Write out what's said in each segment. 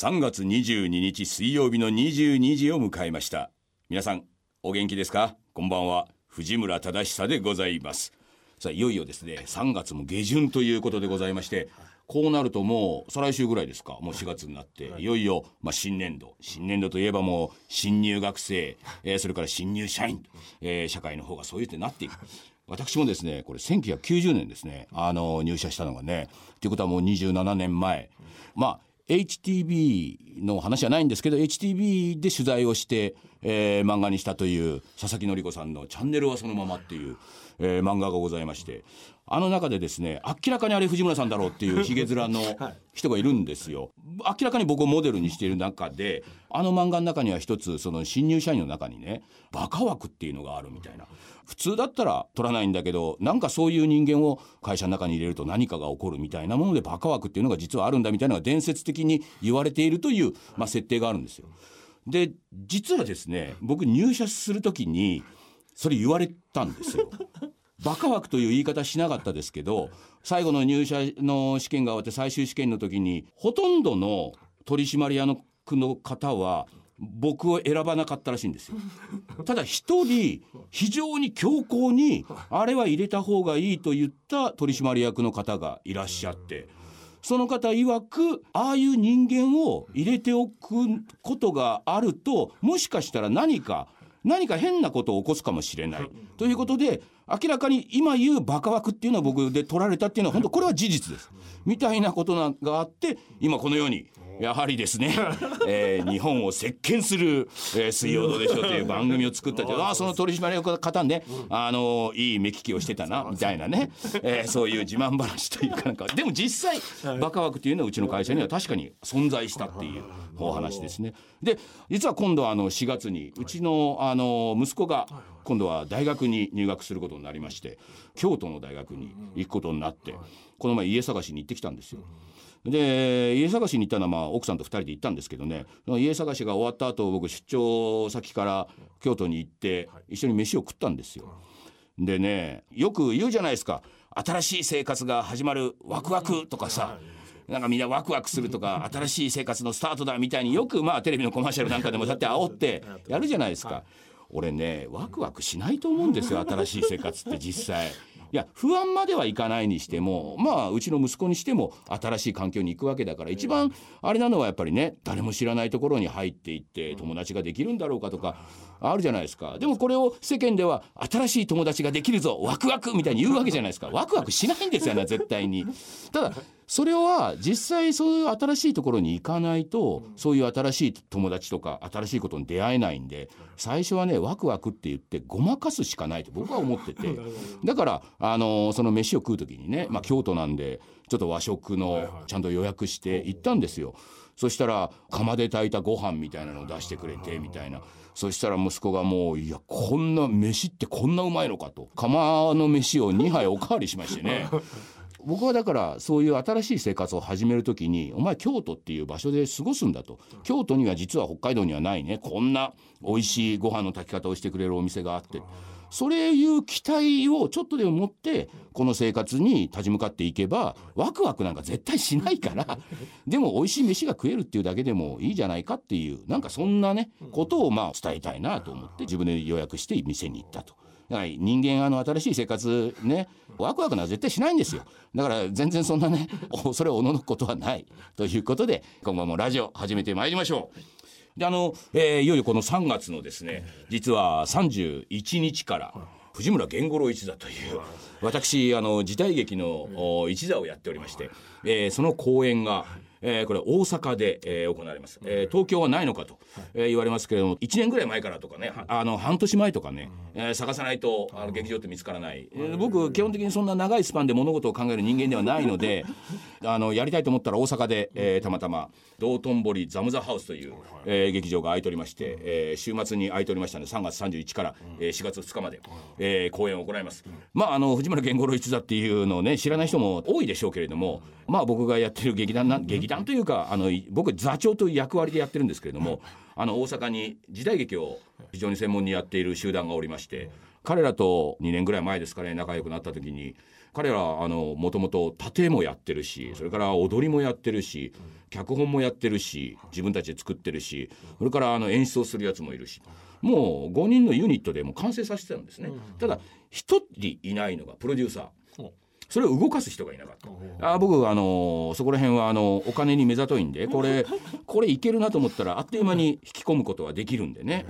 3月22日水曜日の22時を迎えました。皆さんお元気ですか？こんばんは。藤村忠久でございます。さあいよいよですね3月も下旬ということでございましてこうなるともう再来週ぐらいですか？もう4月になってい。よいよまあ新年度。新年度といえばもう新入学生、えー、それから新入社員、えー、社会の方がそういうってなっていく。私もですねこれ1990年ですねあの入社したのがねということはもう27年前。まあ HTB の話じゃないんですけど HTB で取材をして、えー、漫画にしたという佐々木典子さんの「チャンネルはそのまま」っていう、えー、漫画がございましてあの中でですね明らかにあれ藤村さんだろうっていう ひげ面の人がいるんですよ。明らかに僕をモデルにしている中であの漫画の中には一つその新入社員の中にねバカ枠っていうのがあるみたいな普通だったら取らないんだけどなんかそういう人間を会社の中に入れると何かが起こるみたいなものでバカ枠っていうのが実はあるんだみたいなのが伝説的に言われているという、まあ、設定があるんですよ。で実はですね僕入社する時にそれ言われたんですよ。バカ枠という言い方しなかったですけど最後の入社の試験が終わって最終試験の時にほとんどの取締役の方は僕を選ばなかったらしいんですよ。ただ一人非常に強硬にあれは入れた方がいいと言った取締役の方がいらっしゃって。その方曰くああいう人間を入れておくことがあるともしかしたら何か何か変なことを起こすかもしれない。ということで明らかに今言うバカ枠っていうのは僕で取られたっていうのは本当これは事実です。みたいなことがあって今このようにやはりですね、えー、日本を席巻する、えー、水曜どうでしょうという番組を作ったってああその取締役の方ね、あのいい目利きをしてたなみたいなね、えー、そういう自慢話というかなんかでも実際バカ枠っていうのはうちの会社には確かに存在したっていうお話ですね。で実は今度はあの4月にうちのあの息子が今度は大学に入学することになりまして京都の大学に行くことになってこの前家探しに行ってきたんですよ。で家探しに行ったのはまあ奥さんと2人で行ったんですけどね家探しが終わった後僕出張先から京都に行って一緒に飯を食ったんですよ。でねよく言うじゃないですか新しい生活が始まるワクワクとかさなんかみんなワクワクするとか 新しい生活のスタートだみたいによくまあテレビのコマーシャルなんかでもそうやって煽ってやるじゃないですか。俺ねワクワクしないと思うんですよ 新しい生活って実際。いや不安まではいかないにしてもまあうちの息子にしても新しい環境に行くわけだから一番あれなのはやっぱりね誰も知らないところに入っていって友達ができるんだろうかとかあるじゃないですか。でもこれを世間では新しい友達ができるぞワクワクみたいに言うわけじゃないですか。ワクワクしないんですよね絶対に。ただそれは実際そういう新しいところに行かないとそういう新しい友達とか新しいことに出会えないんで最初はねワクワクって言ってごまかすしかないと僕は思ってて。だからあのその飯を食う時にね、まあ、京都なんでちょっと和食のちゃんと予約して行ったんですよ。そしたら釜で炊いたご飯みたいなのを出してくれてみたいな。そしたら息子がもういやこんな飯ってこんなうまいのかと。釜の飯を2杯おかわりしましてね 僕はだからそういう新しい生活を始める時にお前京都っていう場所で過ごすんだと。京都には実は北海道にはないね。こんな美味しいご飯の炊き方をしてくれるお店があって。それいう期待をちょっとでも持ってこの生活に立ち向かっていけばワクワクなんか絶対しないからでも美味しい飯が食えるっていうだけでもいいじゃないかっていうなんかそんなねことをまあ伝えたいなと思って自分で予約して店に行ったと。人間あの新しい生活ねワクワクな絶対しないんですよ。だから全然そんなね それをおののくことはない。ということで今後もラジオ始めてまいりましょう。であの、えー、いよいよこの3月のですね実は31日から藤村源五郎一座という私あの時代劇の一座をやっておりまして、えー、その公演がえー、これ大阪で、えー、行われます、えー、東京はないのかと、えー、言われますけれども1年ぐらい前からとかねあの半年前とかね、えー、探さないとあの劇場って見つからない、えー、僕基本的にそんな長いスパンで物事を考える人間ではないのであのやりたいと思ったら大阪で、えー、たまたま道頓堀ザムザハウスという、えー、劇場が空いておりまして、えー、週末に空いておりましたので3月31から、えー、4月2日まで、えー、公演を行います。まああの藤村源五郎一座っていうのをね知らない人も多いでしょうけれどもまあ僕がやってる劇団な劇団というかあの僕座長という役割でやってるんですけれどもあの大阪に時代劇を非常に専門にやっている集団がおりまして彼らと2年ぐらい前ですかね仲良くなった時に彼らあのもともと盾もやってるしそれから踊りもやってるし脚本もやってるし自分たちで作ってるしそれからあの演出をするやつもいるしもう5人のユニットでもう完成させてたんですね。ただ一人いないのがプロデューサー。それを動かす人がいなかった。あ僕あのそこら辺はあのお金に目ざといんでこれ これいけるなと思ったらあっという間に引き込むことはできるんでね、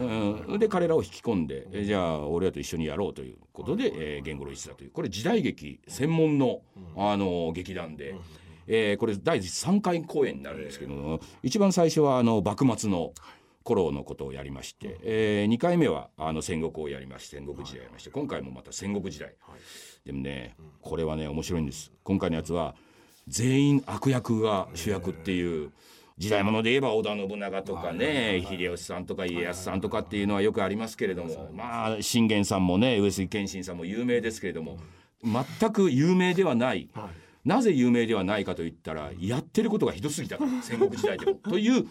うん、で彼らを引き込んでえじゃあ俺らと一緒にやろうということで「えー、言語の一座」という。これ時代劇専門のあの劇団で。えー、これ第3回公演になるんですけども一番最初はあの幕末の頃のことをやりまして、えー、2回目はあの戦国をやりまして戦国時代やりまして今回もまた戦国時代。でもねこれはね面白いんです。今回のやつは全員悪役が主役っていう時代物で言えば織田信長とかね秀吉さんとか家康さんとかっていうのはよくありますけれどもまあ信玄さんもね上杉謙信さんも有名ですけれども全く有名ではない。なぜ有名ではないかといったらやってることがひどすぎたから 戦国時代でも。という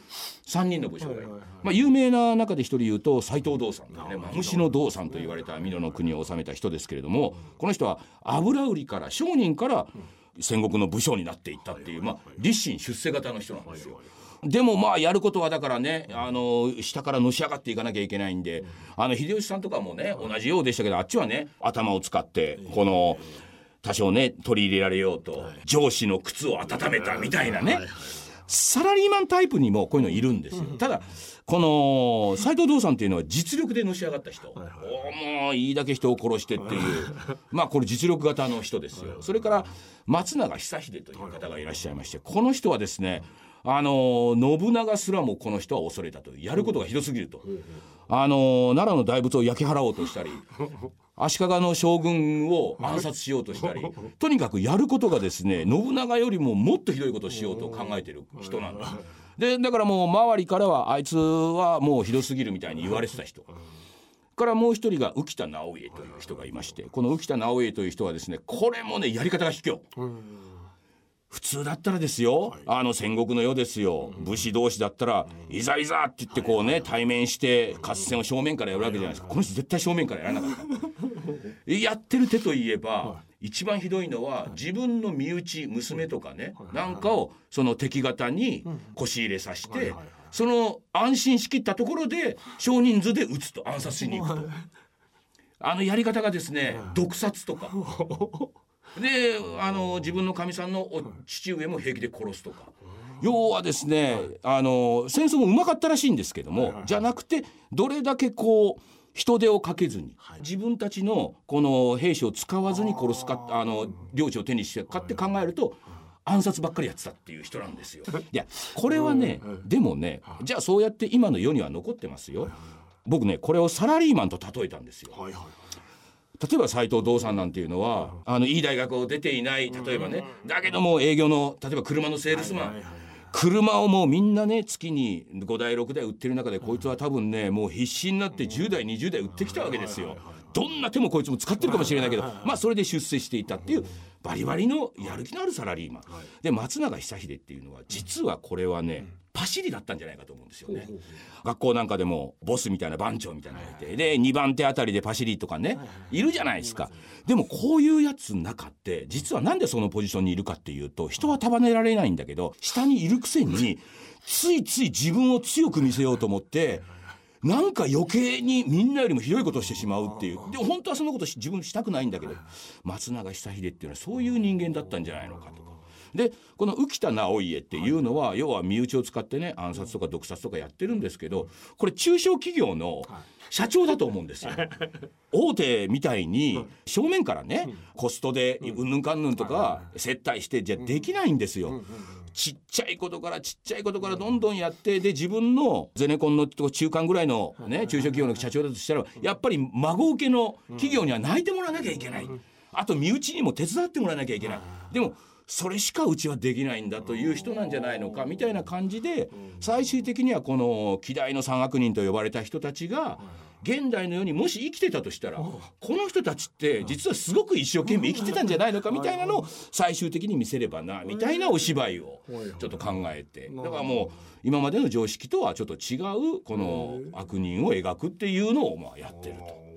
3人の武将がいる、まあ、有名な中で一人言うと斎藤道さんねマムシの道さんと言われた美濃の国を治めた人ですけれどもこの人は油売りから商人から戦国の武将になっていったっていう、まあ、立身出世型の人なんですよ。でもまあやることはだからねあの下からのし上がっていかなきゃいけないんであの秀吉さんとかもね同じようでしたけどあっちはね頭を使ってこの多少ね取り入れられようと、上司の靴を温めたみたいなね、サラリーマンタイプにもこういうのいるんですよ。ただこの斎藤道さんっていうのは実力でのし上がった人、はいはい、おもういいだけ人を殺してっていう。まあこれ実力型の人ですよ。それから松永久秀という方がいらっしゃいましてこの人はですねあの信長すらもこの人は恐れたと。やることがひどすぎると。あの奈良の大仏を焼き払おうとしたり 足利の将軍を暗殺しようとしたり とにかくやることがですね信長よりももっとひどいことをしようと考えてる人なんです。でだからもう周りからはあいつはもうひどすぎるみたいに言われてた人。からもう一人が浮田直家という人がいましてこの浮田直家という人はですねこれもねやり方が卑怯。普通だったらですよ、はい、あの戦国の世ですよ、武士同士だったら、いざいざって言ってこうね、対面して合戦を正面からやるわけじゃないですか。この人絶対正面からやらなかったやってる手といえば、一番ひどいのは自分の身内娘とかね、なんかをその敵方に腰入れさせて、その安心しきったところで少人数で撃つと暗殺しに行くと。あのやり方がですね毒殺とか。であの自分のかみさんの父上も平気で殺すとか。要はですね、あの戦争もうまかったらしいんですけども、じゃなくてどれだけこう人手をかけずに、自分たちのこの兵士を使わずに殺すかあの領地を手にしてかって考えると暗殺ばっかりやってたっていう人なんですよ。い。やこれはねでもねじゃあそうやって今の世には残ってますよ。僕ねこれをサラリーマンと例えたんですよ。はいはい例えば斎藤道さんなんていうのはあのいい大学を出ていない例えばねだけども営業の例えば車のセールスマン車をもうみんなね月に5台6台売ってる中でこいつは多分ねもう必死になって10台20台売ってきたわけですよ。どんな手もこいつも使ってるかもしれないけどまあそれで出世していたっていうバリバリのやる気のあるサラリーマン。で松永久秀っていうのは実はこれはねパシリだったんじゃないかと思うんですよね。学校なんかでもボスみたいな番長みたいなのがいてで2番手あたりでパシリとかねいるじゃないですか。でもこういうやつの中って実はなんでそのポジションにいるかっていうと人は束ねられないんだけど下にいるくせに ついつい自分を強く見せようと思って。なんか余計にみんなよりもひどいことをしてしまうっていう。でも本当はそのこと自分したくないんだけど松永久秀っていうのはそういう人間だったんじゃないのかと。でこの浮田直家っていうのは、要は身内を使ってね暗殺とか毒殺とかやってるんですけどこれ中小企業の社長だと思うんですよ。大手みたいに正面からねコストでうんぬんかんぬんとか接待してじゃできないんですよ。ちっちゃいことからちっちゃいことからどんどんやってで自分のゼネコンの中間ぐらいのね中小企業の社長だとしたらやっぱり孫請けの企業には泣いてもらわなきゃいけない。あと身内にも手伝ってもらわなきゃいけない。でもそれしかうちはできないんだという人なんじゃないのかみたいな感じで最終的にはこの希代の三悪人と呼ばれた人たちが現代のようにもし生きてたとしたらこの人たちって実はすごく一生懸命生きてたんじゃないのかみたいなのを最終的に見せればなみたいなお芝居をちょっと考えて。だからもう今までの常識とはちょっと違うこの悪人を描くっていうのをまあやってると。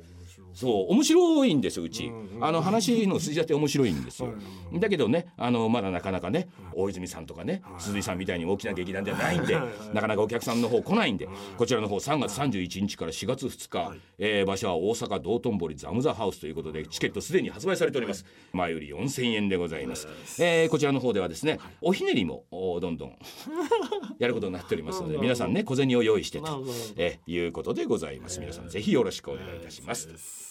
そう面白いんですようち、あの話の筋立て面白いんですよ、だけどねあのまだなかなかね大泉さんとかね鈴井さんみたいに大きな劇団ではないんでなかなかお客さんの方来ないんでこちらの方3月31日から4月2日、えー場所は大阪道頓堀ザムザハウスということでチケットすでに発売されております。前より4000円でございます、えーこちらの方ではですねおひねりもおどんどん やることになっておりますので皆さんね小銭を用意してと、えーいうことでございます。皆さんぜひよろしくお願いいたします